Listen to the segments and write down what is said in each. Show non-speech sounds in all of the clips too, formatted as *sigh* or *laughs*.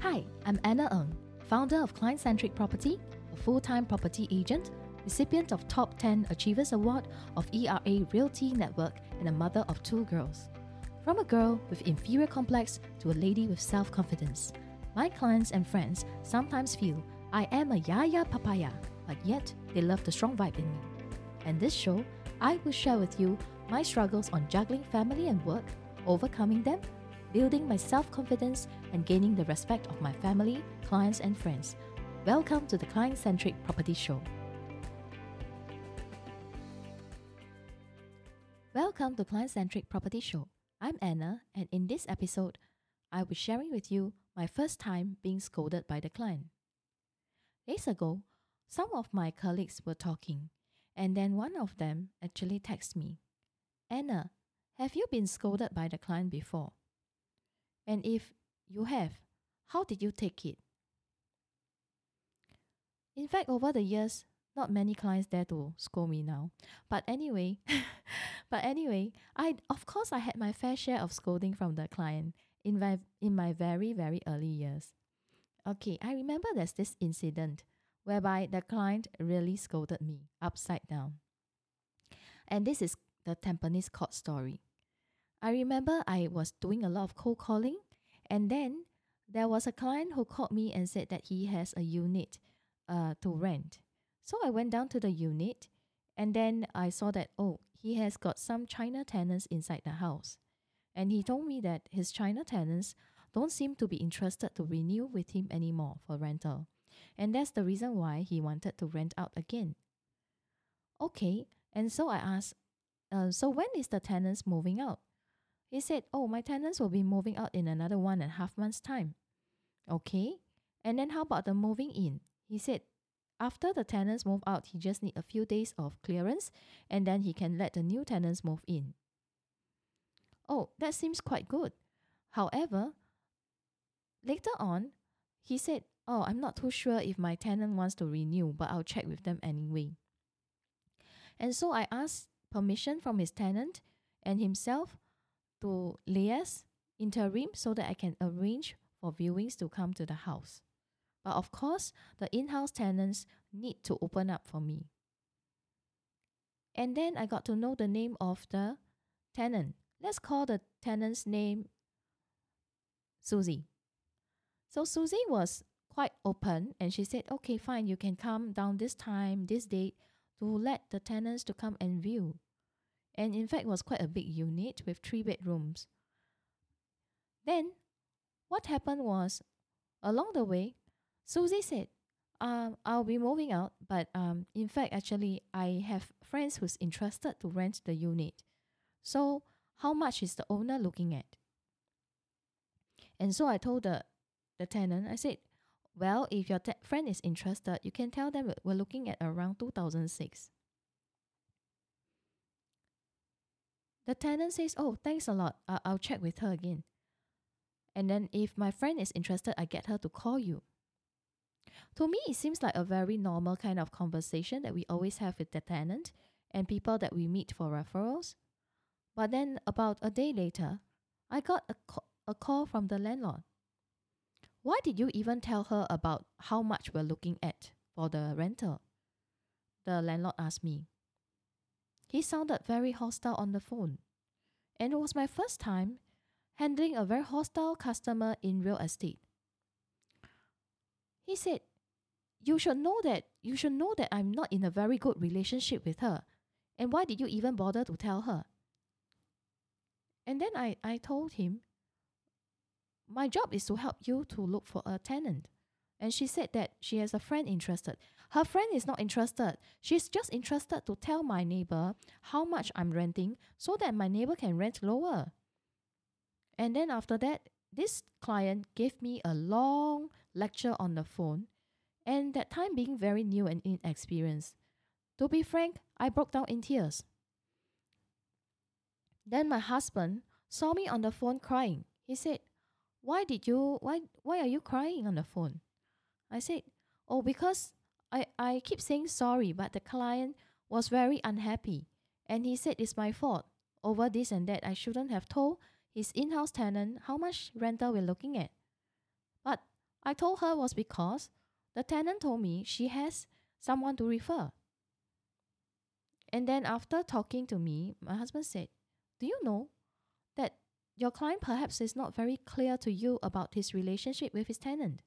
Hi, I'm Anna Ng, founder of Client Centric Property, a full time property agent, recipient of Top 10 Achievers Award of ERA Realty Network, and a mother of two girls. From a girl with inferior complex to a lady with self confidence, my clients and friends sometimes feel I am a yaya papaya, but yet they love the strong vibe in me. And this show, I will share with you my struggles on juggling family and work, overcoming them, building my self confidence, and gaining the respect of my family, clients, and friends. Welcome to the Client Centric Property Show. Welcome to Client Centric Property Show. I'm Anna, and in this episode, I will be sharing with you my first time being scolded by the client. Days ago, some of my colleagues were talking, and then one of them actually texted me, Anna, have you been scolded by the client before? And if you have, how did you take it? In fact, over the years, not many clients dare to scold me now. But anyway, *laughs* but anyway, I of course I had my fair share of scolding from the client in my in my very very early years. Okay, I remember there's this incident whereby the client really scolded me upside down. And this is the Tampines court story. I remember I was doing a lot of cold calling and then there was a client who called me and said that he has a unit uh, to rent so I went down to the unit and then I saw that, oh, he has got some China tenants inside the house. And he told me that his China tenants don't seem to be interested to renew with him anymore for rental. And that's the reason why he wanted to rent out again. Okay, and so I asked, uh, so when is the tenants moving out? He said, oh, my tenants will be moving out in another one and a half months' time. Okay, and then how about the moving in? He said, after the tenants move out, he just need a few days of clearance and then he can let the new tenants move in. Oh, that seems quite good. However, later on, he said, Oh, I'm not too sure if my tenant wants to renew, but I'll check with them anyway. And so I asked permission from his tenant and himself to liaise interim so that I can arrange for viewings to come to the house. But of course, the in house tenants need to open up for me. And then I got to know the name of the tenant. Let's call the tenant's name Susie. So Susie was quite open and she said, okay, fine, you can come down this time, this date to let the tenants to come and view. And in fact, it was quite a big unit with three bedrooms. Then what happened was along the way, Susie said, um, I'll be moving out, but um, in fact, actually, I have friends who's interested to rent the unit. So, how much is the owner looking at? And so I told the, the tenant, I said, well, if your te- friend is interested, you can tell them we're looking at around 2006. The tenant says, oh, thanks a lot. I'll check with her again. And then if my friend is interested, I get her to call you. To me, it seems like a very normal kind of conversation that we always have with the tenant and people that we meet for referrals. But then, about a day later, I got a, co- a call from the landlord. Why did you even tell her about how much we're looking at for the rental? The landlord asked me. He sounded very hostile on the phone, and it was my first time handling a very hostile customer in real estate. He said, You should know that you should know that I'm not in a very good relationship with her. And why did you even bother to tell her? And then I, I told him, My job is to help you to look for a tenant. And she said that she has a friend interested. Her friend is not interested. She's just interested to tell my neighbor how much I'm renting so that my neighbor can rent lower. And then after that, this client gave me a long lecture on the phone, and that time being very new and inexperienced. To be frank, I broke down in tears. Then my husband saw me on the phone crying. He said, "Why did you why why are you crying on the phone?" I said, "Oh, because I I keep saying sorry, but the client was very unhappy, and he said it's my fault over this and that. I shouldn't have told his in-house tenant how much rental we're looking at. But I told her was because the tenant told me she has someone to refer. And then after talking to me, my husband said, Do you know that your client perhaps is not very clear to you about his relationship with his tenant?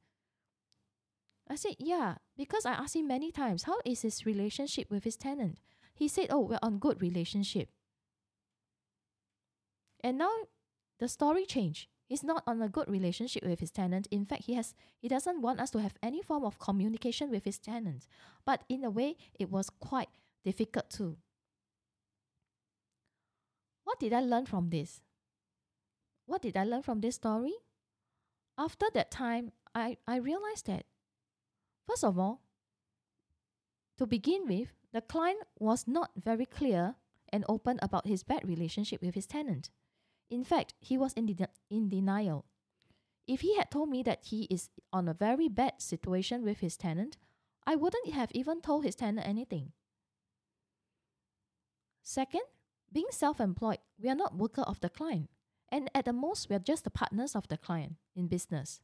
I said, Yeah, because I asked him many times, How is his relationship with his tenant? He said, Oh, we're on good relationship. And now the story changed. He's not on a good relationship with his tenant. In fact, he has he doesn't want us to have any form of communication with his tenant. But in a way, it was quite difficult too. What did I learn from this? What did I learn from this story? After that time, I, I realized that, first of all, to begin with, the client was not very clear and open about his bad relationship with his tenant. In fact, he was in, de- in denial. If he had told me that he is on a very bad situation with his tenant, I wouldn't have even told his tenant anything. Second, being self employed, we are not worker of the client. And at the most, we are just the partners of the client in business.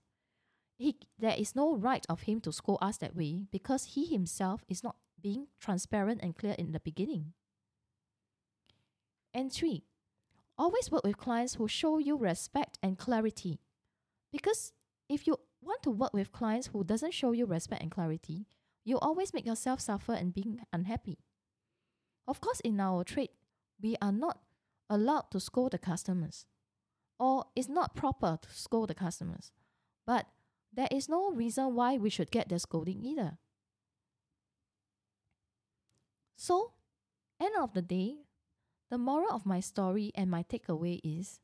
He, there is no right of him to scold us that way because he himself is not being transparent and clear in the beginning. And three, always work with clients who show you respect and clarity. Because if you want to work with clients who doesn't show you respect and clarity, you always make yourself suffer and being unhappy. Of course, in our trade, we are not allowed to scold the customers, or it's not proper to scold the customers. But there is no reason why we should get the scolding either. So, end of the day, the moral of my story and my takeaway is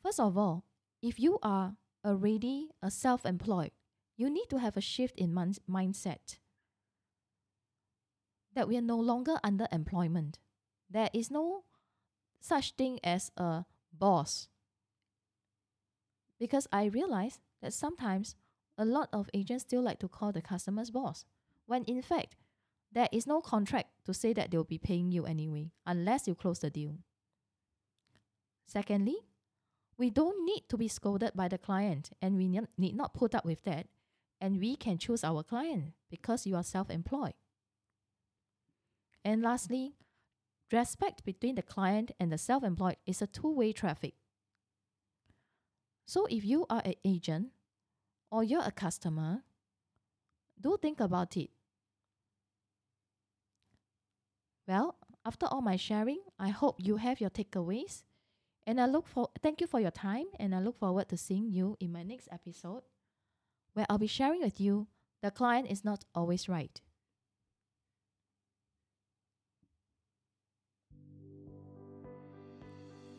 first of all, if you are already a self employed, you need to have a shift in mind- mindset that we are no longer under employment. There is no such thing as a boss. Because I realize that sometimes a lot of agents still like to call the customers boss, when in fact, there is no contract to say that they'll be paying you anyway, unless you close the deal. Secondly, we don't need to be scolded by the client, and we need not put up with that, and we can choose our client because you are self employed. And lastly, respect between the client and the self employed is a two way traffic. So if you are an agent or you're a customer, do think about it. Well, after all my sharing, I hope you have your takeaways. And I look for thank you for your time and I look forward to seeing you in my next episode where I'll be sharing with you the client is not always right.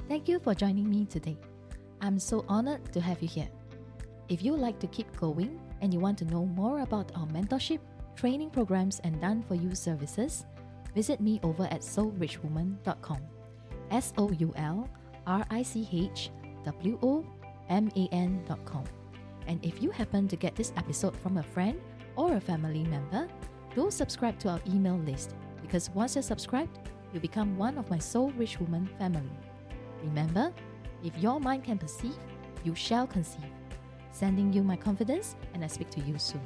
Thank you for joining me today. I'm so honored to have you here. If you like to keep going and you want to know more about our mentorship, training programs, and done for you services, visit me over at soulrichwoman.com. S O U L R I C H W O M A N.com. And if you happen to get this episode from a friend or a family member, do subscribe to our email list because once you're subscribed, you become one of my Soul Rich Woman family. Remember, if your mind can perceive, you shall conceive. Sending you my confidence, and I speak to you soon.